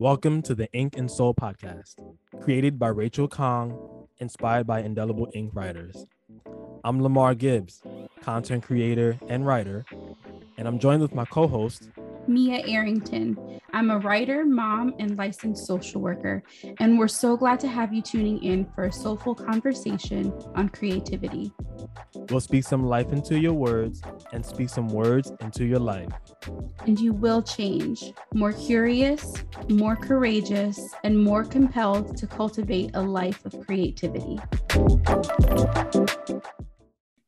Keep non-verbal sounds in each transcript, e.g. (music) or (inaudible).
Welcome to the Ink and Soul podcast, created by Rachel Kang, inspired by Indelible Ink writers. I'm Lamar Gibbs, content creator and writer, and I'm joined with my co host, Mia Arrington. I'm a writer, mom, and licensed social worker, and we're so glad to have you tuning in for a soulful conversation on creativity. We'll speak some life into your words and speak some words into your life. And you will change more curious, more courageous, and more compelled to cultivate a life of creativity.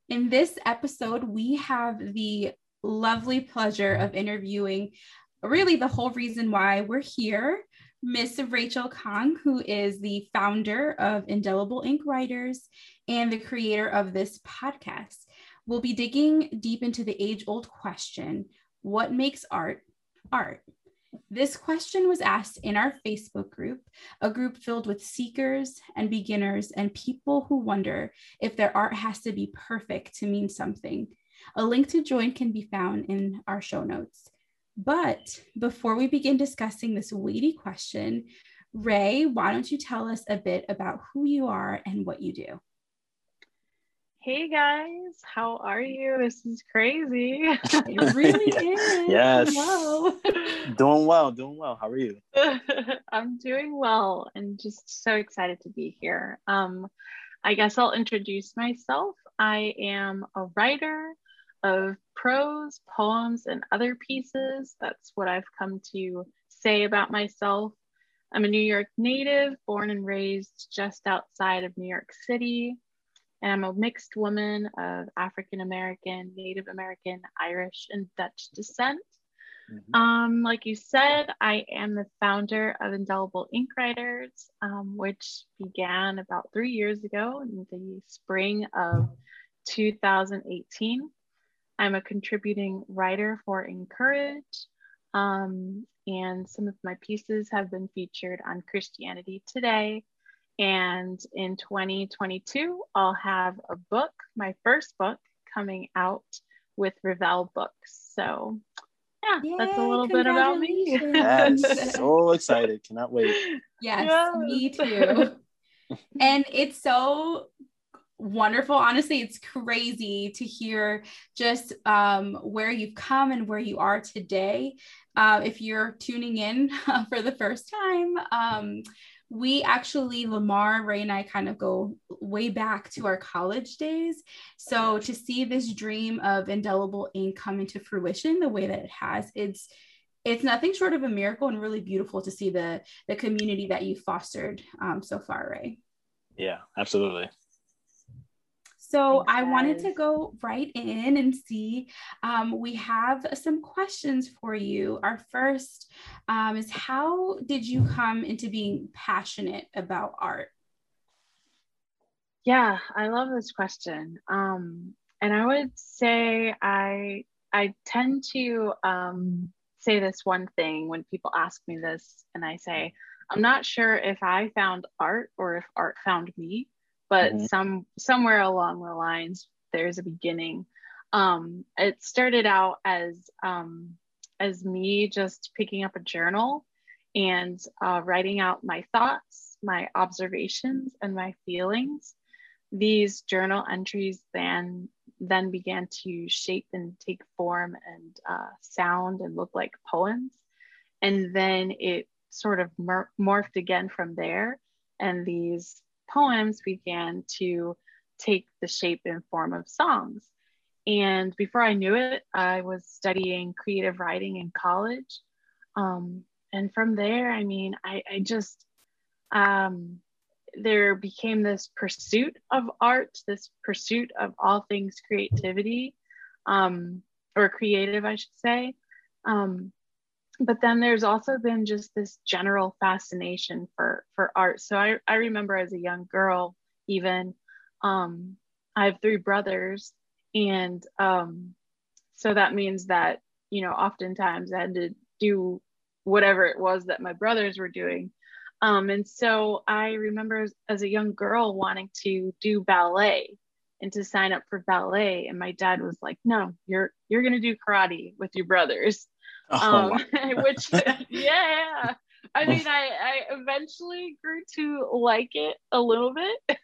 In this episode, we have the lovely pleasure of interviewing really the whole reason why we're here. Miss Rachel Kang, who is the founder of Indelible Ink Writers and the creator of this podcast. We'll be digging deep into the age old question what makes art art? This question was asked in our Facebook group, a group filled with seekers and beginners and people who wonder if their art has to be perfect to mean something. A link to join can be found in our show notes. But before we begin discussing this weighty question, Ray, why don't you tell us a bit about who you are and what you do? Hey guys, how are you? This is crazy. (laughs) It really is. Yes. Hello. (laughs) doing well, doing well. How are you? (laughs) I'm doing well and just so excited to be here. Um, I guess I'll introduce myself. I am a writer of prose, poems, and other pieces. That's what I've come to say about myself. I'm a New York native, born and raised just outside of New York City. And I'm a mixed woman of African American, Native American, Irish, and Dutch descent. Mm-hmm. Um, like you said, I am the founder of Indelible Ink Writers, um, which began about three years ago in the spring of 2018. I'm a contributing writer for (in)courage, um, and some of my pieces have been featured on Christianity Today, and in 2022, I'll have a book, my first book, coming out with Revell Books. So, yeah, Yay, that's a little bit about me. yes, so excited. Cannot wait. Yes, yes. me too. and it's so wonderful. Honestly, it's crazy to hear just um, where you've come and where you are today. Uh, if you're tuning in (laughs) for the first time, um, we actually, Lamar, Ray, and I kind of go way back to our college days. So to see this dream of indelible ink come into fruition the way that it has, it's it's nothing short of a miracle and really beautiful to see the the community that you fostered um, so far, Ray. Yeah, absolutely. So I wanted to go right in and see. Um, we have some questions for you. Our first um, is How did you come into being passionate about art? Yeah, I love this question. Um, and I would say I I tend to um, say this one thing when people ask me this, and I say, I'm not sure if I found art or if art found me but mm-hmm. some somewhere along the lines there's a beginning. Um, it started out as um, as me just picking up a journal and uh, writing out my thoughts my observations and my feelings. These journal entries then then began to shape and take form and uh, sound and look like poems. And then it sort of mor- morphed again from there. And these poems began to take the shape and form of songs. And before I knew it, I was studying creative writing in college. Um, and from there, I mean, I, I just, um, there became this pursuit of art, this pursuit of all things creativity, um, or creative, I should say. Um, but then there's also been just this general fascination for for art. So i, I remember as a young girl even um, i have three brothers and um, so that means that you know oftentimes i had to do whatever it was that my brothers were doing. Um, and so i remember as, as a young girl wanting to do ballet and to sign up for ballet. And my dad was like no you're you're going to do karate with your brothers Oh, um, (laughs) which (laughs) (laughs) yeah, I mean, I, I eventually grew to like it a little bit.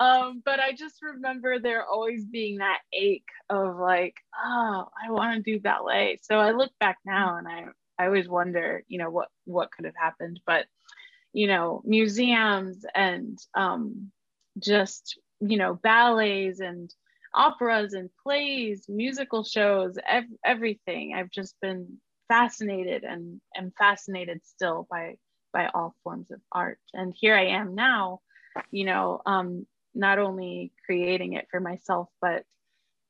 um, but I just remember there always being that ache of like, oh, I want to do ballet. So I look back now and I, I always wonder, you know, what, what could have happened. But, you know, museums and um, just, you know, ballets and operas and plays, musical shows, ev- everything. I've just been fascinated and am fascinated still by by all forms of art. And here i am now you know um not only creating it for myself but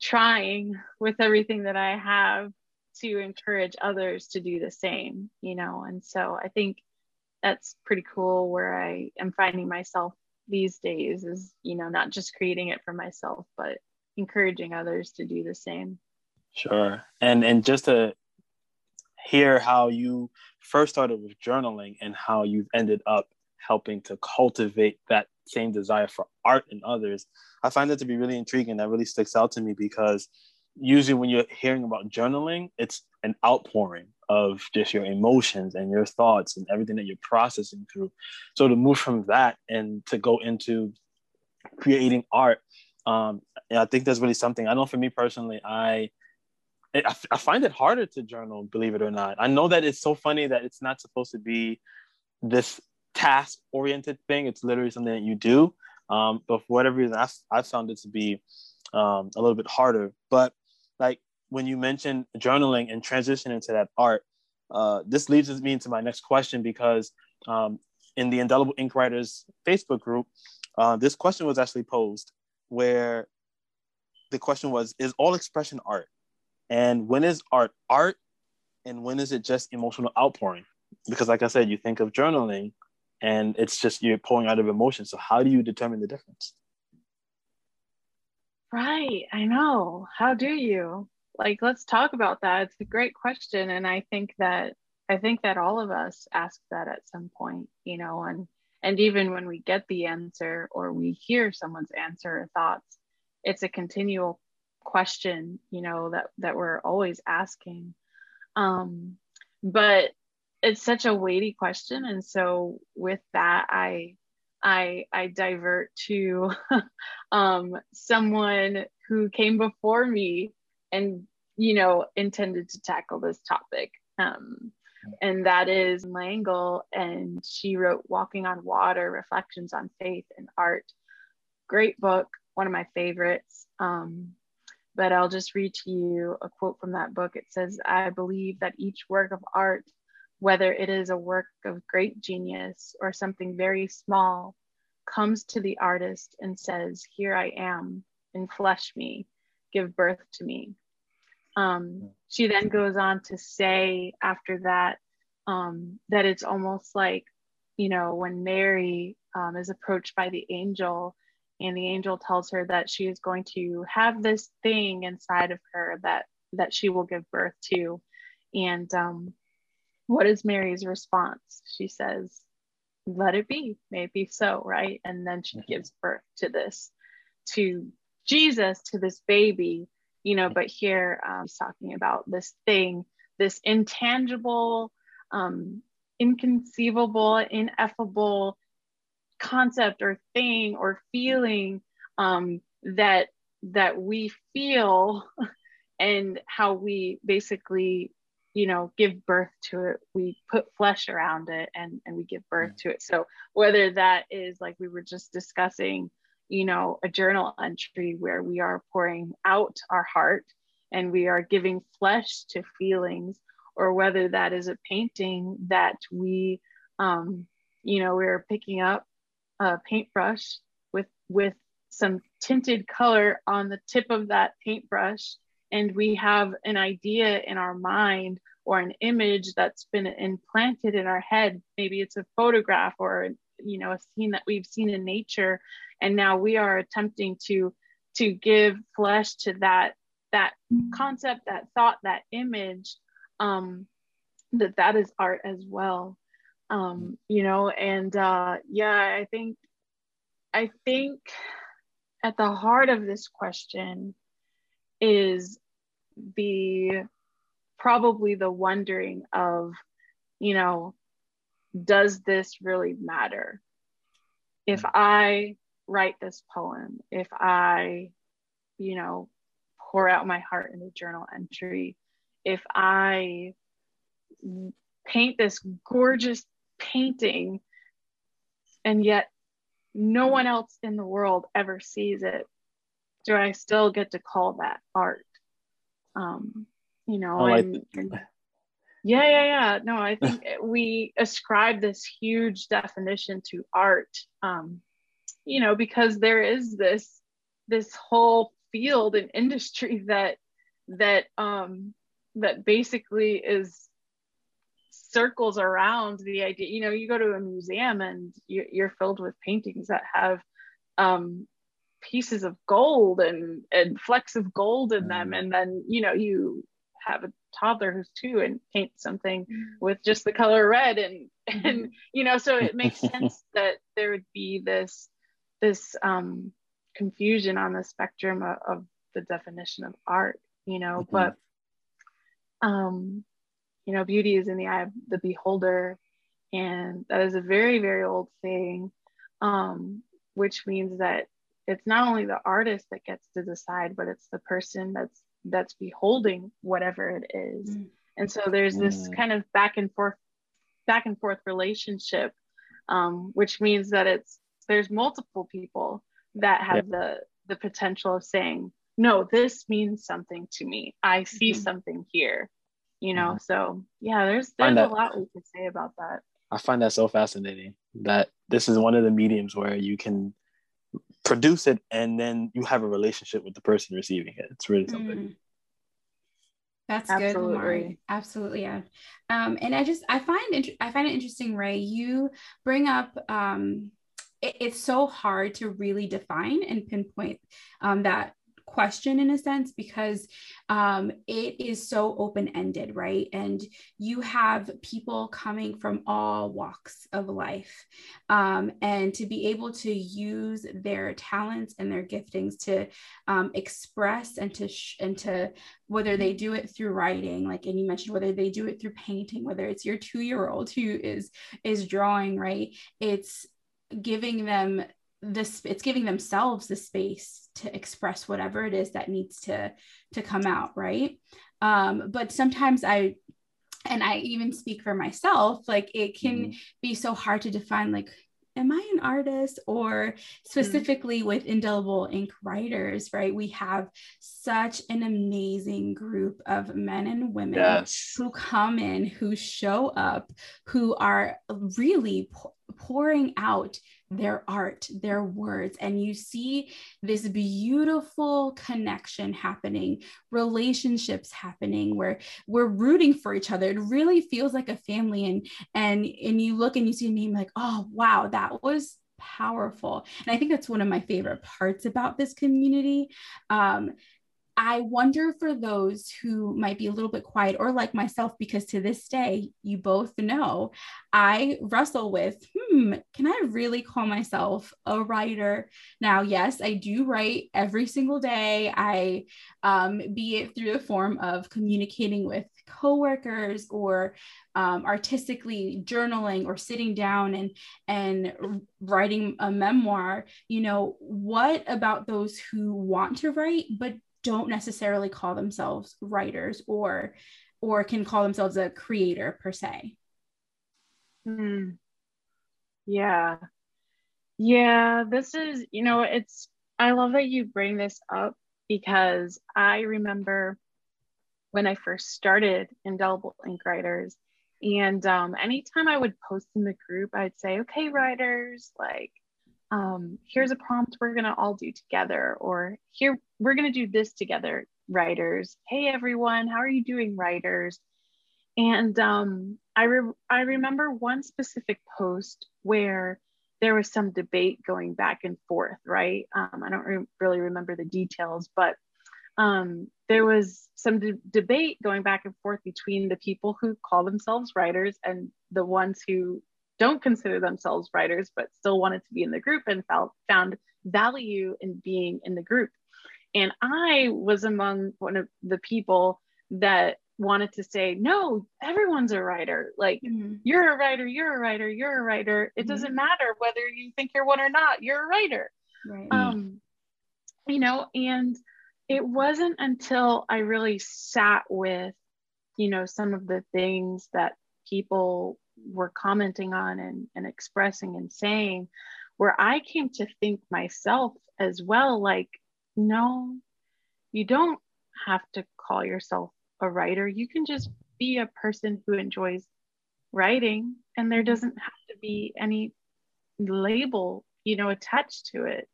trying with everything that i have to encourage others to do the same you know? And so i think that's pretty cool where i am finding myself these days is you know not just creating it for myself but encouraging others to do the same. Sure. And and just to hear how you first started with journaling and how you've ended up helping to cultivate that same desire for art in others. I find that to be really intriguing. That really sticks out to me because usually when you're hearing about journaling, it's an outpouring of just your emotions and your thoughts and everything that you're processing through. So to move from that and to go into creating art, um, I think that's really something. I know for me personally, I I, I find it harder to journal, believe it or not. I know that it's so funny that it's not supposed to be this task oriented thing. It's literally something that you do. Um, but for whatever reason, I've, I've found it to be um, a little bit harder. But like when you mentioned journaling and transition into that art, uh, this leads me into my next question because um, in the Indelible Ink Writers Facebook group, uh, this question was actually posed where the question was Is all expression art? And when is art art and when is it just emotional outpouring? Because, like I said, you think of journaling and it's just you're pouring out of emotion. So, how do you determine the difference? Right. I know. How do you? Like, let's talk about that. It's a great question. And I think that I think that all of us ask that at some point, you know, and and even when we get the answer or we hear someone's answer or thoughts, it's a continual question you know that that we're always asking. Um but it's such a weighty question. And so with that i i i divert to (laughs) um someone who came before me and you know intended to tackle this topic. Um and that is L'Engle, and she wrote Walking on Water Reflections on Faith and Art. Great book, one of my favorites. Um, but I'll just read to you a quote from that book. It says, I believe that each work of art, whether it is a work of great genius or something very small, comes to the artist and says, Here I am, enflesh me, give birth to me. Um, she then goes on to say after that um, that it's almost like, you know, when Mary um, is approached by the angel and the angel tells her that she is going to have this thing inside of her that that she will give birth to. And um, what is mary's response? She says let it be maybe so right? And then she mm-hmm. gives birth to this to jesus to this baby you know but here um, he's talking about this thing this intangible um, inconceivable ineffable concept or thing or feeling um, that that we feel (laughs) and how we basically you know give birth to it. We put flesh around it and and we give birth to it. So whether that is like we were just discussing you know a journal entry where we are pouring out our heart and we are giving flesh to feelings or whether that is a painting that we um you know we're picking up a paintbrush with with some tinted color on the tip of that paintbrush. And we have an idea in our mind or an image that's been implanted in our head. Maybe it's a photograph or you know a scene that we've seen in nature. And now we are attempting to to give flesh to that that concept that thought that image um that that is art as well um, you know, and uh, yeah, I think, I think at the heart of this question is the probably the wondering of, you know, does this really matter? If I write this poem, if I, you know, pour out my heart in a journal entry, if I paint this gorgeous painting and yet no one else in the world ever sees it, do I still get to call that art? Um, you know, I and, and yeah, yeah, yeah. No, I think (laughs) we ascribe this huge definition to art, um, you know, because there is this this whole field and industry that that um, that basically is circles around the idea. You know, you go to a museum and you, you're filled with paintings that have um, pieces of gold and and flecks of gold in them, Mm. and then you know you have a toddler who's two and paint something with just the color red and and you know so it makes sense (laughs) that there would be this this um confusion on the spectrum of, of the definition of art you know Mhm. but um you know beauty is in the eye of the beholder. And that is a very very old saying um which means that it's not only the artist that gets to decide but it's the person that's that's beholding whatever it is. Mm. and so there's this kind of back and forth back and forth relationship um, which means that it's there's multiple people that have the the potential of saying no this means something to me. I see Mhm. something here you know Mhm. so yeah there's Find there's a lot we could say about that I find that so fascinating that this is one of the mediums where you can produce it and then you have a relationship with the person receiving it. It's really something. Mm. That's good, Lamar. Absolutely. Absolutely, yeah. Um, and I just I find int- I find it interesting, Ray. You bring up um, it- it's so hard to really define and pinpoint um, that question in a sense because um, it is so open ended, right? And you have people coming from all walks of life, um, and to be able to use their talents and their giftings to um, express and to sh- and to whether they do it through writing like and you mentioned whether they do it through painting whether it's your two year old who is is drawing right it's giving them this it's giving themselves the space to express whatever it is that needs to to come out right? Um but sometimes i and i even speak for myself like it can be so hard to define like am i an artist? Or specifically with indelible ink writers right? We have such an amazing group of men and women Yes. who come in who show up who are really pou- pouring out their art their words and you see this beautiful connection happening relationships happening where we're rooting for each other. It really feels like a family. And and and you look and you see a name like oh wow that was powerful. And i think that's one of my favorite parts about this community um I wonder for those who might be a little bit quiet or like myself, because to this day, you both know I wrestle with, hmm, can I really call myself a writer? Now, yes, I do write every single day. I, um, be it through the form of communicating with coworkers or um, artistically journaling or sitting down and and writing a memoir you know what about those who want to write but don't necessarily call themselves writers or or can call themselves a creator per se Hmm. Yeah. Yeah, this is, you know, it's, I love that you bring this up because I remember when I first started Indelible Ink Writers. And um, anytime I would post in the group, I'd say, okay, writers, like, um, here's a prompt we're going to all do together, or here, we're going to do this together, writers. Hey, everyone, how are you doing, writers? And um, I, re- I remember one specific post where there was some debate going back and forth, right? Um, I don't re- really remember the details, but um, there was some de- debate going back and forth between the people who call themselves writers and the ones who don't consider themselves writers, but still wanted to be in the group and felt, found value in being in the group. And I was among one of the people that wanted to say, no, everyone's a writer. Like Mm-hmm. you're a writer, you're a writer, you're a writer. It Mhm. doesn't matter whether you think you're one or not, you're a writer. Right. Um, you know, and it wasn't until I really sat with, you know, some of the things that people were commenting on and, and expressing and saying, where I came to think myself as well, like, no, you don't have to call yourself a writer. You can just be a person who enjoys writing, and there doesn't have to be any label, you know, attached to it,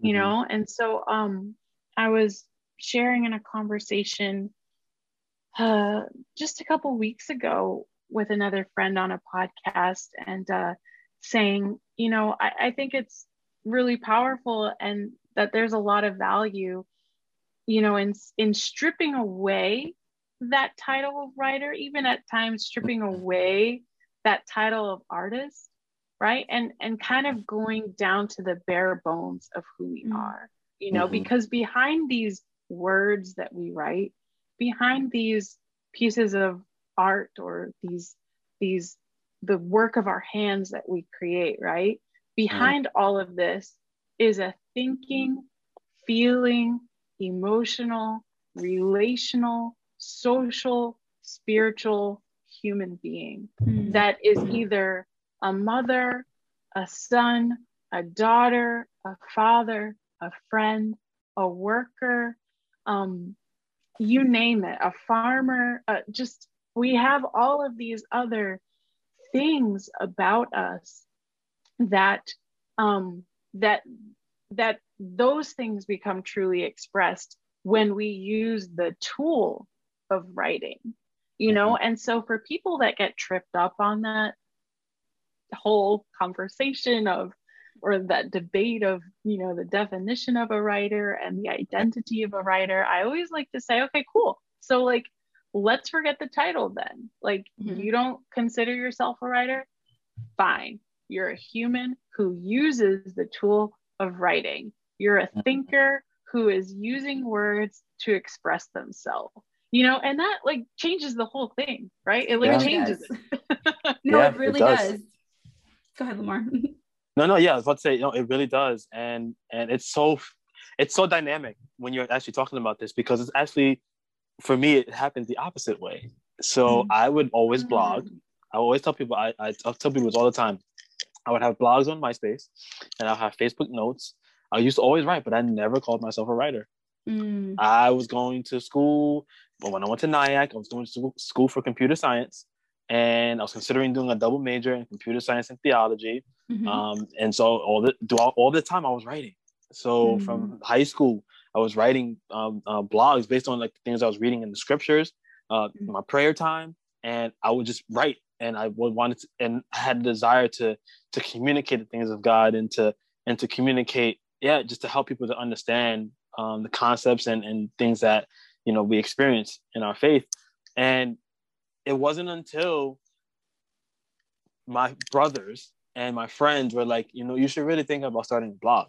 you Mhm. know. And so, um, I was sharing in a conversation uh, just a couple weeks ago with another friend on a podcast, and uh, saying, you know, I, I think it's really powerful, and that there's a lot of value, you know, in in stripping away that title of writer, even at times stripping away that title of artist, right? And and kind of going down to the bare bones of who we Mm. are, you know, Mhm. because behind these words that we write, behind these pieces of art or these these the work of our hands that we create, right? Behind all of this is a thinking, feeling, emotional, relational, social, spiritual human being Mm. that is either a mother, a son, a daughter, a father, a friend, a worker, um, you name it, a farmer, uh, just we have all of these other things about us that um, that that those things become truly expressed when we use the tool of writing you know? And so for people that get tripped up on that whole conversation of or that debate of you know the definition of a writer and the identity of a writer i always like to say okay cool. So like let's forget the title then like Mhm. you don't consider yourself a writer fine you're a human who uses the tool of writing you're a Mhm. thinker who is using words to express themselves you know and that like changes the whole thing right it like Yeah. changes Does. it (laughs) no, Yeah, it it really does. does. Go ahead, Lamar. (laughs) No, no, yeah, I was about to say, no, it really does, and and it's so it's so dynamic when you're actually talking about this because it's actually for me it happens the opposite way. So Mm. I would always blog. I always tell people I, I tell people this all the time. I would have blogs on MySpace, and I'll have Facebook notes. I used to always write, but I never called myself a writer. Mm. I was going to school, but when I went to Nyack, I was going to school for computer science, and I was considering doing a double major in computer science and theology. Mhm. Um, and so all the throughout all the time I was writing. So from high school, I was writing um, uh, blogs based on like the things I was reading in the scriptures, uh, Mhm. my prayer time, and I would just write. And I would wanted to, and I had a desire to to communicate the things of God and to and to communicate, yeah, just to help people to understand um, the concepts and and things that you know we experience in our faith. And it wasn't until my brothers and my friends were like, you know, you should really think about starting a blog.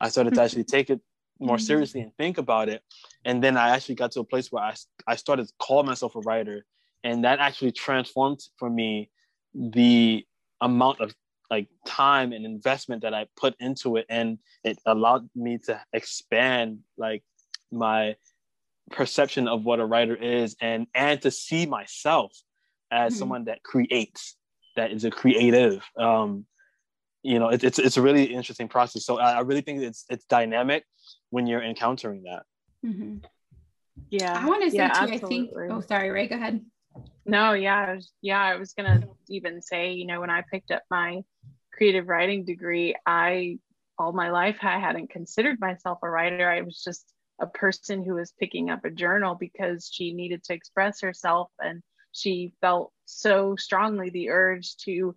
I started to actually take it more Mhm. seriously and think about it. And then I actually got to a place where I, I started to call myself a writer. And that actually transformed for me the amount of like time and investment that I put into it. And it allowed me to expand like my perception of what a writer is and and to see myself as Mhm. someone that creates that is a creative um you know it, it's it's a really interesting process so I, I really think it's it's dynamic when you're encountering that Mhm. yeah I want to say yeah, too. I think. Oh, sorry, Ray. Go ahead. No, yeah, yeah, I was gonna even say, you know, when I picked up my creative writing degree, I all my life I hadn't considered myself a writer. I was just a person who was picking up a journal because she needed to express herself and she felt so strongly the urge to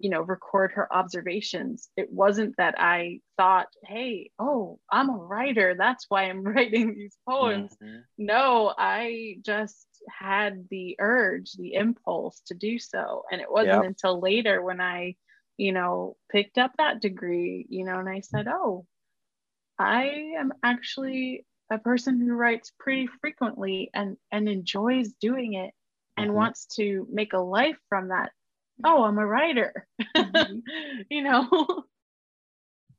you know record her observations it wasn't that i thought hey oh i'm a writer that's why i'm (laughs) writing these poems Mhm. no, I just had the urge, the impulse to do so. And it wasn't Yep. until later when I, you know, picked up that degree, you know, and I said, oh, I am actually a person who writes pretty frequently and and enjoys doing it and mm-hmm. wants to make a life from that oh i'm a writer mm-hmm. (laughs) you know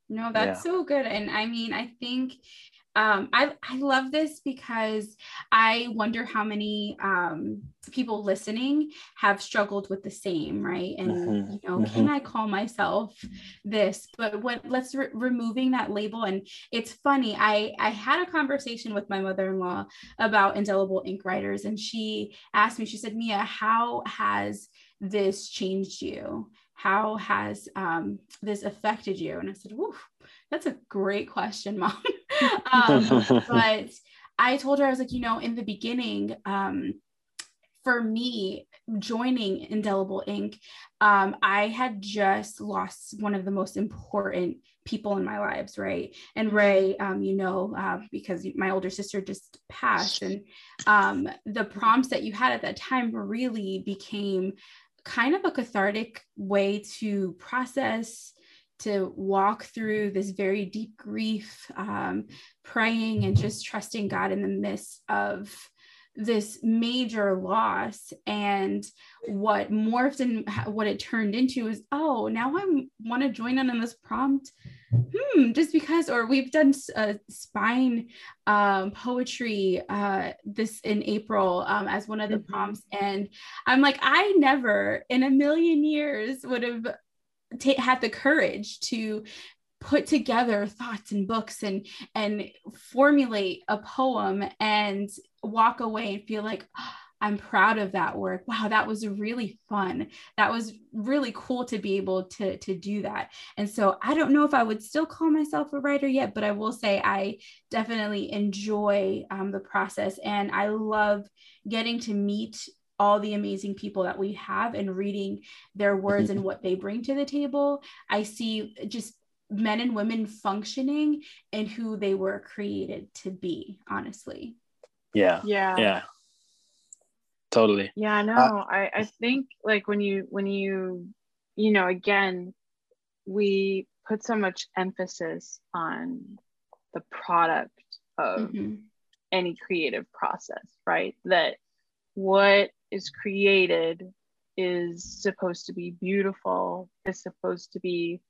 no that's yeah. so good and i mean i think um, I, I love this because I wonder how many um, people listening have struggled with the same, right? And mm-hmm. you know, mm-hmm. can I call myself this? But what? Let's re- removing that label. And it's funny. I I had a conversation with my mother-in-law about indelible ink writers, and she asked me. She said, "Mia, how has this changed you? How has um, this affected you?" And I said, "Woof." That's a great question, (laughs) mom. um, (laughs) but I told her, I was like, you know, in the beginning, um, for me, joining Indelible Ink, um, I had just lost one of the most important people in my lives, right? And Ray, um, you know, uh, because my older sister just passed, and um, the prompts that you had at that time really became kind of a cathartic way to process to walk through this very deep grief, um, praying and just trusting God in the midst of this major loss. And what morphed and what it turned into is, oh, now I want to join in on this prompt. Hmm, just because, or we've done uh, spine um, poetry uh, this in April um, as one of the mm-hmm. prompts. And I'm like, I never in a million years would have t- had the courage to put together thoughts and books and and formulate a poem and walk away and feel like oh, I'm proud of that work. Wow, that was really fun. That was really cool to be able to to do that. And so I don't know if I would still call myself a writer yet, but I will say I definitely enjoy um, the process and I love getting to meet all the amazing people that we have and reading their words and what they bring to the table, I see just men and women functioning and who they were created to be, honestly. Yeah. Yeah. Yeah. Totally. Yeah, I know. Uh, I, I think like when you when you you know again we put so much emphasis on the product of mm-hmm. any creative process, right? That what is created is supposed to be beautiful, is supposed to be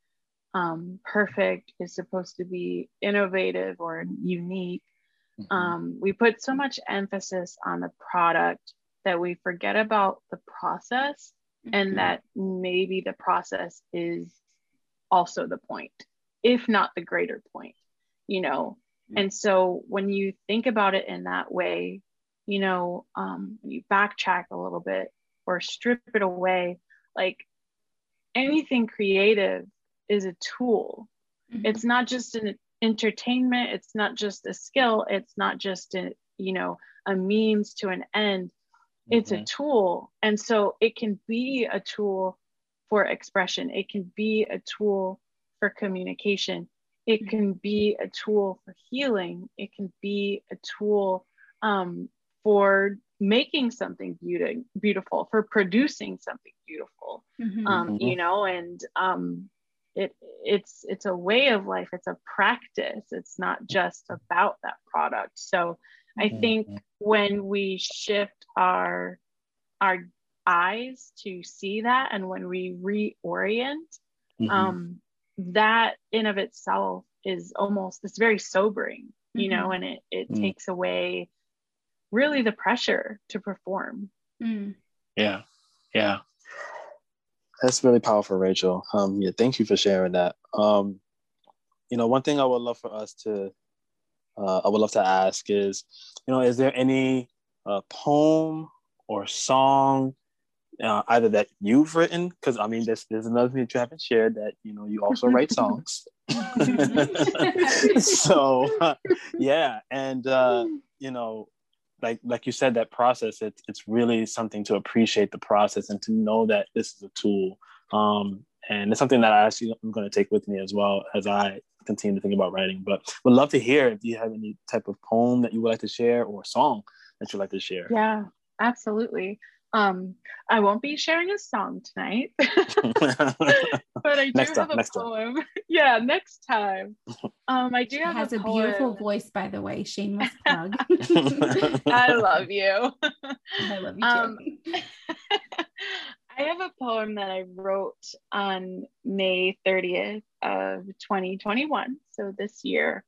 um, perfect, is supposed to be innovative or unique. Mm-hmm. Um, we put so much emphasis on the product that we forget about the process mm-hmm. and that maybe the process is also the point, if not the greater point, you know. Mm-hmm. And so when you think about it in that way, you know, um, you backtrack a little bit or strip it away, like anything creative is a tool. Mm-hmm. It's not just an entertainment, it's not just a skill, it's not just a, you know, a means to an end. It's mm-hmm. a tool. And so it can be a tool for expression, it can be a tool for communication, it mm-hmm. can be a tool for healing, it can be a tool um, for making something beauty, beautiful, for producing something beautiful. Mm-hmm. Um, mm-hmm. you know, and um, it it's it's a way of life. It's a practice. It's not just about that product. So I mm-hmm. think when we shift our our eyes to see that, and when we reorient, mm-hmm. um, that in of itself is almost it's very sobering, you know, mm-hmm. and it it mm. takes away really the pressure to perform. Mm. Yeah. Yeah. That's really powerful, Rachel. Um, yeah, thank you for sharing that. Um, you know, one thing I would love for us to, uh, I would love to ask is, you know, is there any uh, poem or song, uh, either that you've written? Because I mean, there's there's another thing that you haven't shared that you know you also write (laughs) songs. (laughs) (laughs) so, yeah, and uh, you know, like like you said that process it's it's really something to appreciate the process and to know that this is a tool um, and it's something that I actually I'm going to take with me as well as I continue to think about writing. But would love to hear if you have any type of poem that you would like to share or song that you'd like to share. Yeah, absolutely. Um, I won't be sharing a song tonight, (laughs) but I (laughs) do Next have time, a next time. poem. (laughs) yeah, next time. Um, I do She have has a, a beautiful voice, by the way. Shameless plug. I love you. I love you too. Um, I have a poem that I wrote on May 30th of 2021, so this year.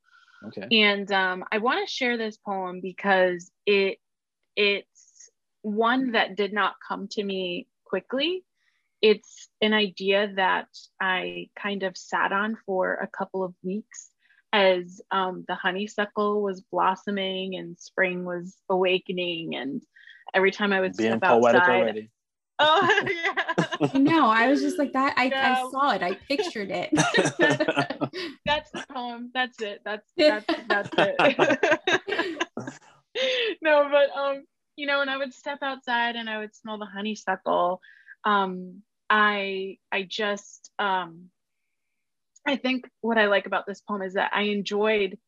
okay. And um, I want to share this poem because it it's one that did not come to me quickly. It's an idea that I kind of sat on for a couple of weeks as um, the honeysuckle was blossoming and spring was awakening. And every time I would Being step poetic outside, already. (laughs) oh yeah, I know. I was just like that. I, Yeah. I saw it. I pictured it. (laughs) that's the poem. That's it. That's that's that's it. (laughs) no, but um, you know, when I would step outside and I would smell the honeysuckle, um, I I just um I think what I like about this poem is that I enjoyed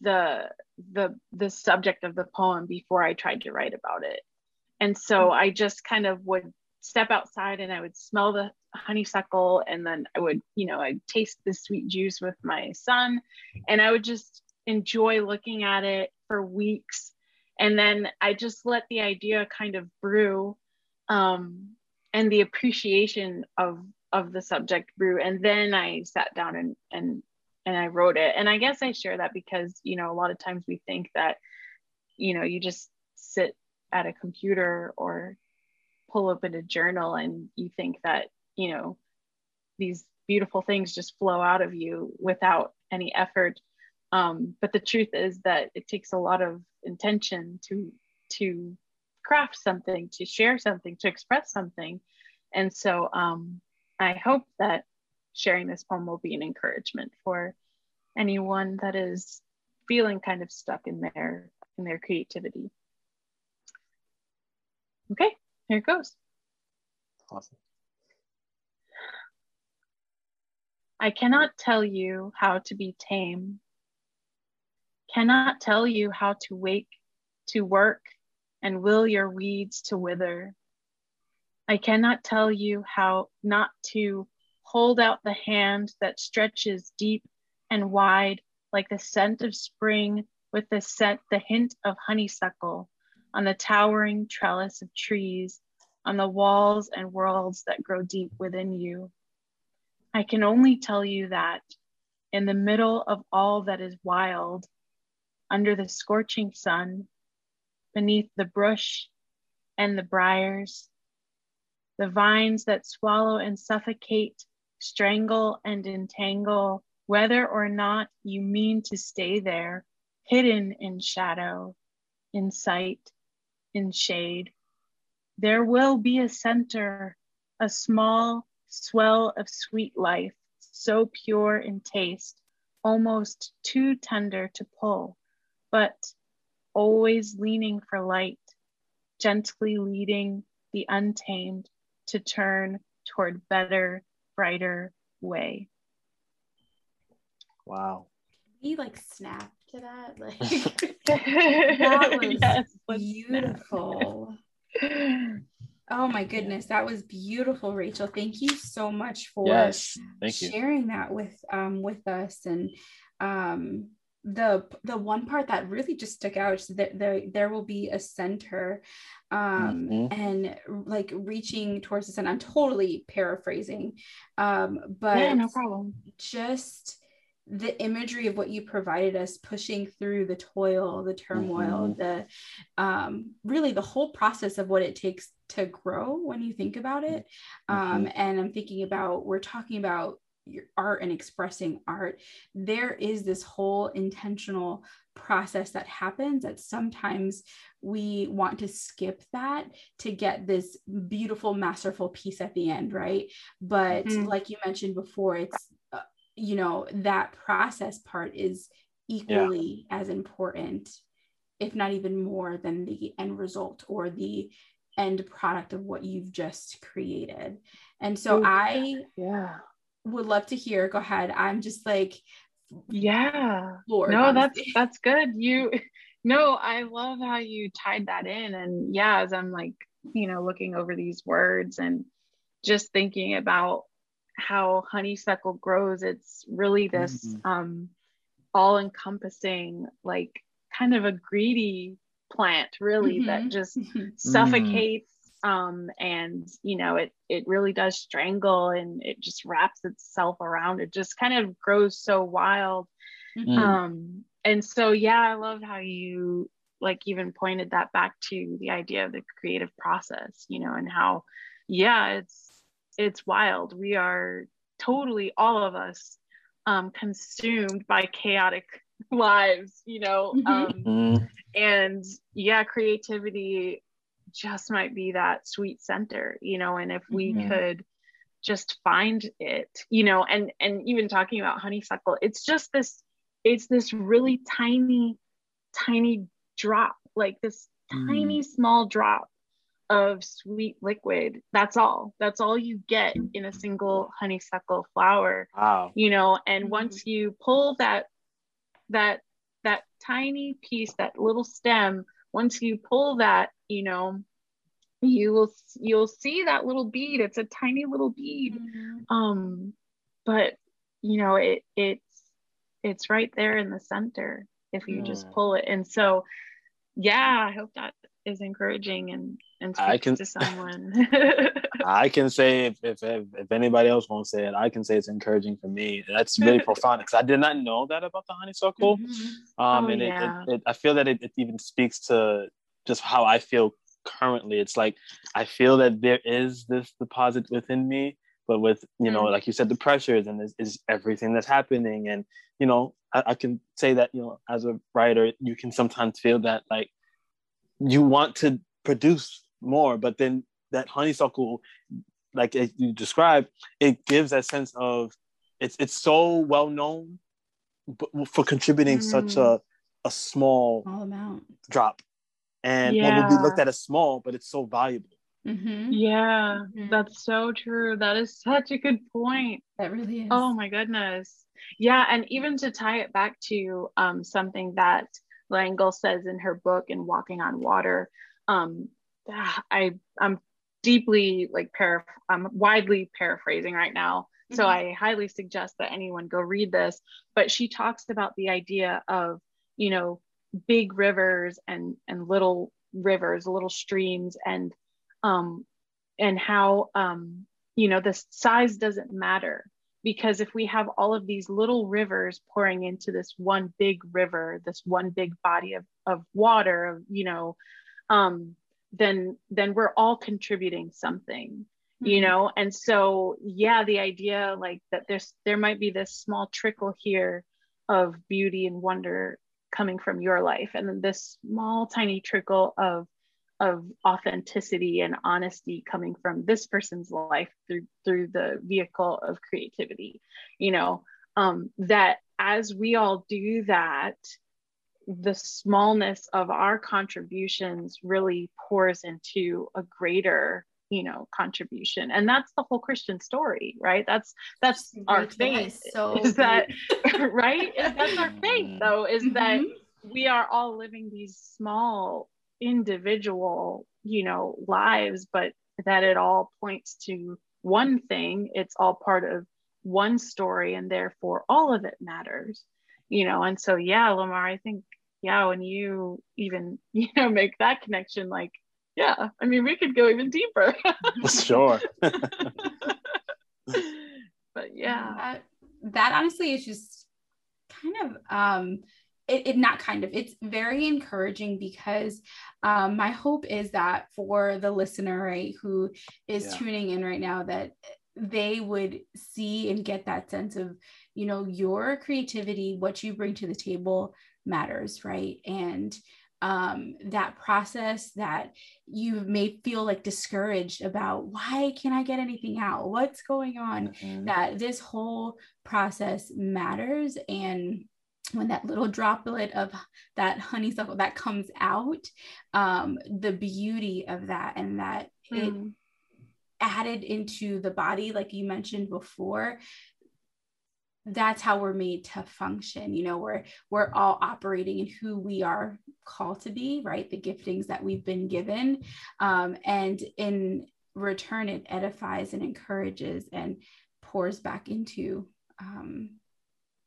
the the the subject of the poem before I tried to write about it. And so I just kind of would step outside and I would smell the honeysuckle and then I would, you know, I'd taste the sweet juice with my son and I would just enjoy looking at it for weeks. And then I just let the idea kind of brew um, and the appreciation of of the subject brew. And then I sat down and and and I wrote it. And I guess I share that because, you know, a lot of times we think that, you know, you just sit at a computer or pull open a journal and you think that you know these beautiful things just flow out of you without any effort um, but the truth is that it takes a lot of intention to to craft something to share something to express something and so um, i hope that sharing this poem will be an encouragement for anyone that is feeling kind of stuck in their in their creativity Okay, here it goes. Awesome. I cannot tell you how to be tame, cannot tell you how to wake, to work, and will your weeds to wither. I cannot tell you how not to hold out the hand that stretches deep and wide like the scent of spring with the scent, the hint of honeysuckle on the towering trellis of trees, on the walls and worlds that grow deep within you. I can only tell you that in the middle of all that is wild, under the scorching sun, beneath the brush and the briars, the vines that swallow and suffocate, strangle and entangle, whether or not you mean to stay there, hidden in shadow, in sight, in shade. There will be a center, a small swell of sweet life, so pure in taste, almost too tender to pull, but always leaning for light, gently leading the untamed to turn toward better, brighter way. Wow. we like snap to that. (laughs) Like that (laughs) was Yes, beautiful. Oh my goodness, that was beautiful, Rachel. Thank you so much for Yes. Thank you. sharing that with um with us and um the the one part that really just stuck out is that there there will be a center um Mhm. and like reaching towards the center i'm totally paraphrasing um but yeah, no problem. just the imagery of what you provided us pushing through the toil the turmoil the um really the whole process of what it takes to grow when you think about it um and i'm thinking about we're talking about art and expressing art there is this whole intentional process that happens that sometimes we want to skip that to get this beautiful masterful piece at the end right but Mhm. like you mentioned before it's uh, you know that process part is equally as important if not even more than the end result or the end product of what you've just created and so Ooh. i Yeah. Would love to hear go ahead i'm just like Yeah. floored no that's honestly. (laughs) that's good you (laughs) no i love how you tied that in and yeah as i'm like you know, looking over these words and just thinking about how honeysuckle grows. It's really this mm-hmm. um, all encompassing, like kind of a greedy plant, really, mm-hmm. that just mm-hmm. (laughs) suffocates um, and you know it it really does strangle and it just wraps itself around it just kind of grows so wild mm-hmm. um, and so yeah i love how you like even pointed that back to the idea of the creative process you know and how yeah it's it's wild we are totally all of us um, consumed by chaotic (laughs) lives you know mm-hmm. Um, mm-hmm. and yeah creativity just might be that sweet center you know and if we mm-hmm. could just find it you know and and even talking about honeysuckle it's just this it's this really tiny tiny drop like this mm. tiny small drop of sweet liquid that's all that's all you get in a single honeysuckle flower wow you know and mm-hmm. once you pull that that that tiny piece that little stem once you pull that you know you will you'll see that little bead. It's a tiny little bead. Mm-hmm. um but you know it it's it's right there in the center if you just pull it. And so yeah i hope that is encouraging and and I can, to (laughs) someone. (laughs) I can say if, if if anybody else won't say it i can say it's encouraging for me. That's (laughs) really profound because i did not know that about the honeysuckle. Mm-hmm. um oh, and yeah. it, it, it, i feel that it, it even speaks to just how i feel currently it's like i feel that there is this deposit within me but with you know mm. like you said the pressures and is, is everything that's happening and you know I, I, can say that you know as a writer you can sometimes feel that like you want to produce more but then that honeysuckle like you described it gives that sense of it's it's so well known but for contributing mm. such a a small, small amount drop and yeah. what will be looked at as small, but it's so valuable. Mm-hmm. Yeah, mm-hmm. that's so true. That is such a good point. That really is. Oh my goodness. Yeah, and even to tie it back to um, something that L'Engle says in her book in Walking on Water, um, I I'm deeply like para I'm widely paraphrasing right now. Mm-hmm. So I highly suggest that anyone go read this. But she talks about the idea of you know big rivers and and little rivers little streams and um and how um you know the size doesn't matter because if we have all of these little rivers pouring into this one big river this one big body of, of water you know um then then we're all contributing something mm-hmm. you know and so yeah the idea like that there's there might be this small trickle here of beauty and wonder coming from your life and then this small tiny trickle of of authenticity and honesty coming from this person's life through through the vehicle of creativity you know um, that as we all do that the smallness of our contributions really pours into a greater you know contribution. And that's the whole christian story right? That's that's our faith so (laughs) is that (laughs) right? That's our faith though is mm-hmm. that we are all living these small individual you know lives but that it all points to one thing. It's all part of one story and therefore all of it matters you know? And so yeah lamar i think yeah when you even (laughs) you know make that connection like yeah, I mean, we could go even deeper. (laughs) sure. (laughs) but yeah, that, that, honestly is just kind of um, it, it, not kind of it's very encouraging because um, my hope is that for the listener right who is yeah. tuning in right now that they would see and get that sense of you know your creativity what you bring to the table matters right and um, that process that you may feel like discouraged about why can't I get anything out? What's going on? Mm-hmm. That this whole process matters. And when that little droplet of that honeysuckle that comes out, um, the beauty of that and that mm. it added into the body, like you mentioned before, that's how we're made to function you know we're we're all operating in who we are called to be right? The giftings that we've been given um, and in return it edifies and encourages and pours back into um,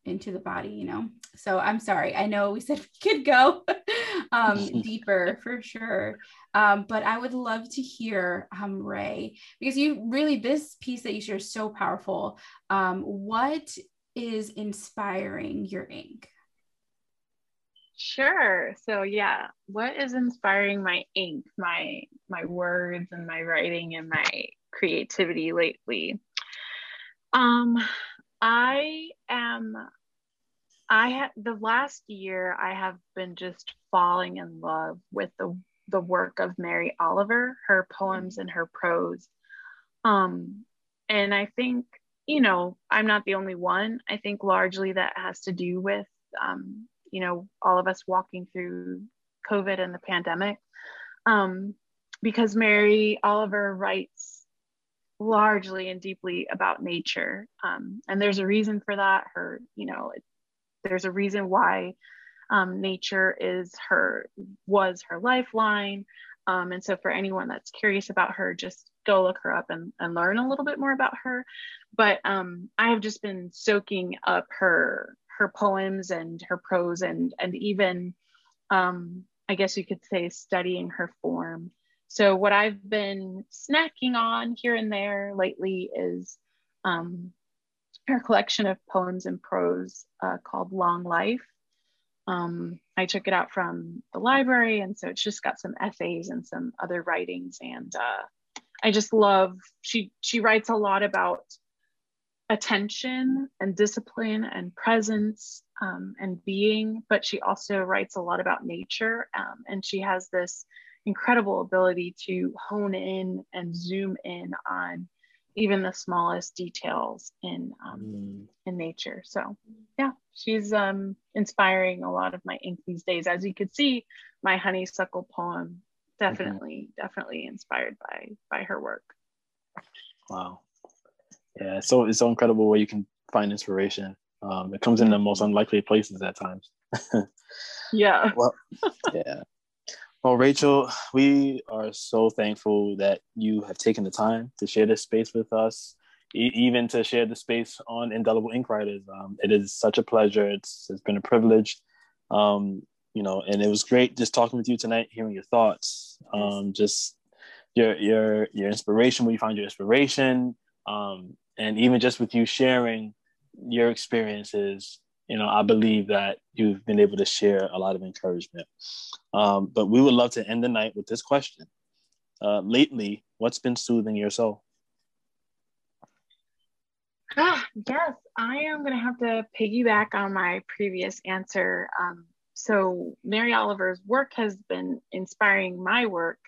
into the body you know? So i'm sorry i know we said (laughs) we could go (laughs) um, (laughs) deeper for sure um, but i would love to hear um, ray because you really this piece that you share is so powerful um, what is inspiring your ink? Sure. So yeah, what is inspiring my ink, my my words and my writing and my creativity lately? Um I am I had the last year I have been just falling in love with the the work of Mary Oliver, her poems and her prose. Um and I think you know, I'm not the only one. I think largely that has to do with, um, you know, all of us walking through COVID and the pandemic. Um, because Mary Oliver writes largely and deeply about nature. Um, and there's a reason for that. Her, you know, it, there's a reason why um, nature is her, was her lifeline. Um, and so for anyone that's curious about her, just go look her up and, and learn a little bit more about her. But um, I have just been soaking up her her poems and her prose and and even um, I guess you could say studying her form. So what I've been snacking on here and there lately is um, her collection of poems and prose uh, called Long Life. Um, I took it out from the library, and so it's just got some essays and some other writings. And uh, I just love she she writes a lot about attention and discipline and presence um, and being, but she also writes a lot about nature. Um, and she has this incredible ability to hone in and zoom in on even the smallest details in um, mm. in nature. So yeah, she's um, inspiring a lot of my ink these days. As you could see, my honeysuckle poem definitely mm-hmm. definitely inspired by by her work. Wow, yeah, so it's so incredible where you can find inspiration. Um, it comes in the most unlikely places at times. (laughs) yeah. Well, yeah. Well, Rachel, we are so thankful that you have taken the time to share this space with us, e- even to share the space on Indelible Ink Writers. Um, it is such a pleasure. It's, it's been a privilege, um, you know, and it was great just talking with you tonight, hearing your thoughts, um, just your your your inspiration, where you find your inspiration, um, and even just with you sharing your experiences you know, I believe that you've been able to share a lot of encouragement. Um, but we would love to end the night with this question. Uh, lately, what's been soothing your soul? Ah, yes, I am going to have to piggyback on my previous answer. Um, so, Mary Oliver's work has been inspiring my work.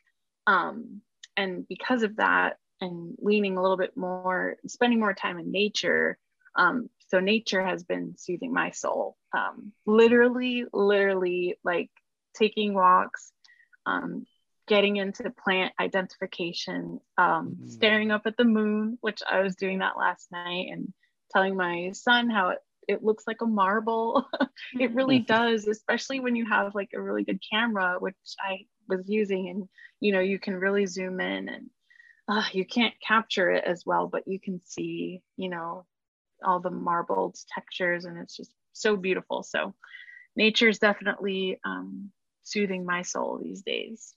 Um, and because of that, and leaning a little bit more, spending more time in nature, um, so nature has been soothing my soul. Um, literally, literally, like taking walks, um, getting into plant identification, um, mm. staring up at the moon, which I was doing that last night, and telling my son how it, it looks like a marble. (laughs) it really mm-hmm. does, especially when you have like a really good camera, which I was using, and you know, you can really zoom in and uh, you can't capture it as well, but you can see, you know, all the marbled textures and it's just so beautiful. So nature is definitely um, soothing my soul these days.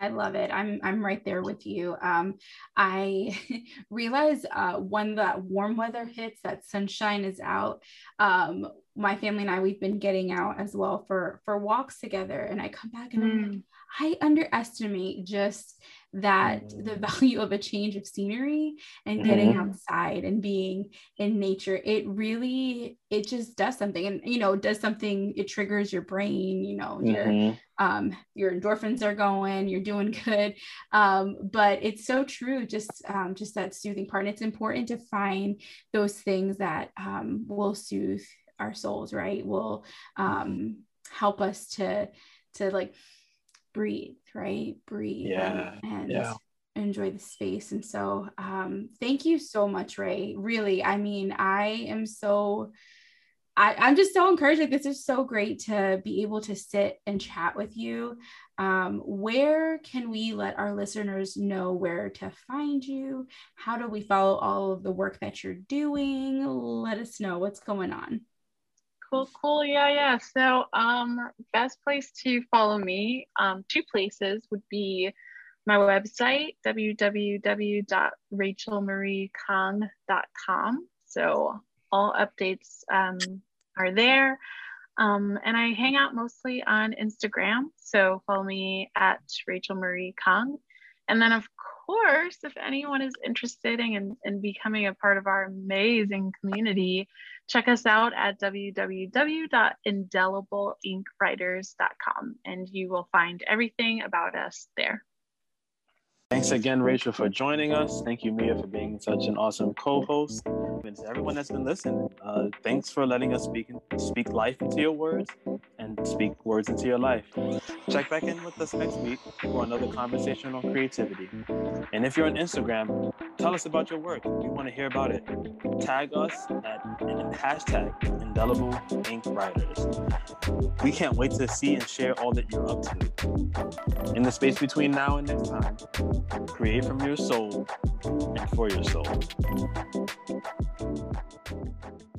I love it. I'm I'm right there with you. Um, I (laughs) realize uh, when that warm weather hits, that sunshine is out. Um, my family and I we've been getting out as well for for walks together, and I come back and mm. I underestimate just that the mm. value of a change of scenery and getting mm-hmm. outside and being in nature it really it just does something and you know does something it triggers your brain you know mm-hmm. your um your endorphins are going you're doing good um but it's so true just um just that soothing part and it's important to find those things that um will soothe our souls right will um help us to to like breathe, right? Breathe. Yeah. And, yeah. enjoy the space. And so, um, thank you so much, Ray. Really, I mean, I am so. I, am just so encouraged. Like this is so great to be able to sit and chat with you. Um, where can we let our listeners know where to find you? How do we follow all of the work that you're doing? Let us know what's going on. Cool, cool. Yeah, yeah. So, um, best place to follow me, um, two places would be my website, www.rachelmariekang.com. So, all updates um, are there. Um, and I hang out mostly on Instagram. So, follow me at Rachel Marie Kang. And then, of course, if anyone is interested in, in becoming a part of our amazing community, check us out at www.indelibleinkWriters.com and you will find everything about us there. Thanks again, Rachel, for joining us. Thank you, Mia, for being such an awesome co-host. And to everyone that's been listening, uh, thanks for letting us speak speak life into your words and speak words into your life. Check back in with us next week for another conversation on creativity. And if you're on Instagram, tell us about your work. We want to hear about it. Tag us at hashtag indelible ink writers. We can't wait to see and share all that you're up to. In the space between now and next time, create from your soul and for your soul. Thank you.